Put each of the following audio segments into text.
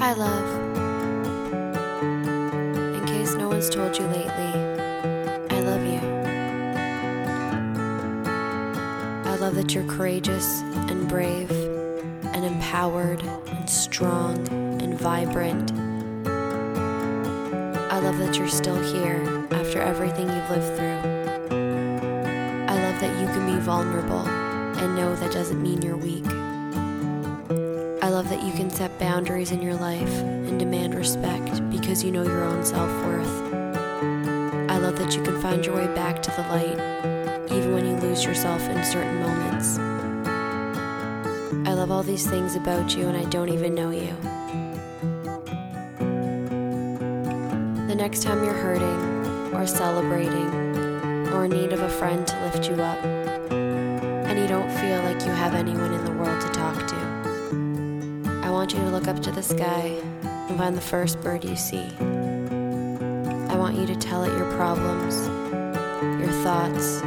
Hi, love. In case no one's told you lately, I love you. I love that you're courageous and brave and empowered and strong and vibrant. I love that you're still here after everything you've lived through. I love that you can be vulnerable and know that doesn't mean you're weak. I love that you can set boundaries in your life and demand respect because you know your own self worth. I love that you can find your way back to the light even when you lose yourself in certain moments. I love all these things about you and I don't even know you. The next time you're hurting or celebrating or in need of a friend to lift you up, and you don't feel like you have anyone in the world to talk to, I want you to look up to the sky and find the first bird you see. I want you to tell it your problems, your thoughts,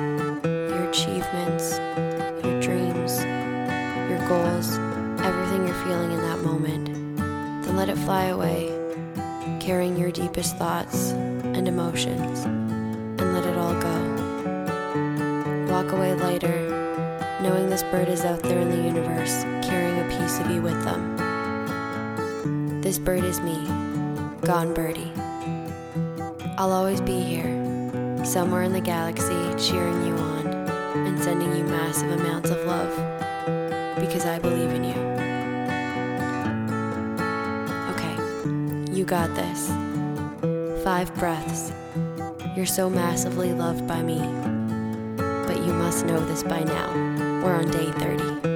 your achievements, your dreams, your goals, everything you're feeling in that moment. Then let it fly away, carrying your deepest thoughts and emotions, and let it all go. Walk away lighter, knowing this bird is out there in the universe, carrying a piece of you with them. This bird is me, Gawn Birdie. I'll always be here, somewhere in the galaxy, cheering you on and sending you massive amounts of love because I believe in you. Okay, you got this. Five breaths. You're so massively loved by me. But you must know this by now. We're on day 30.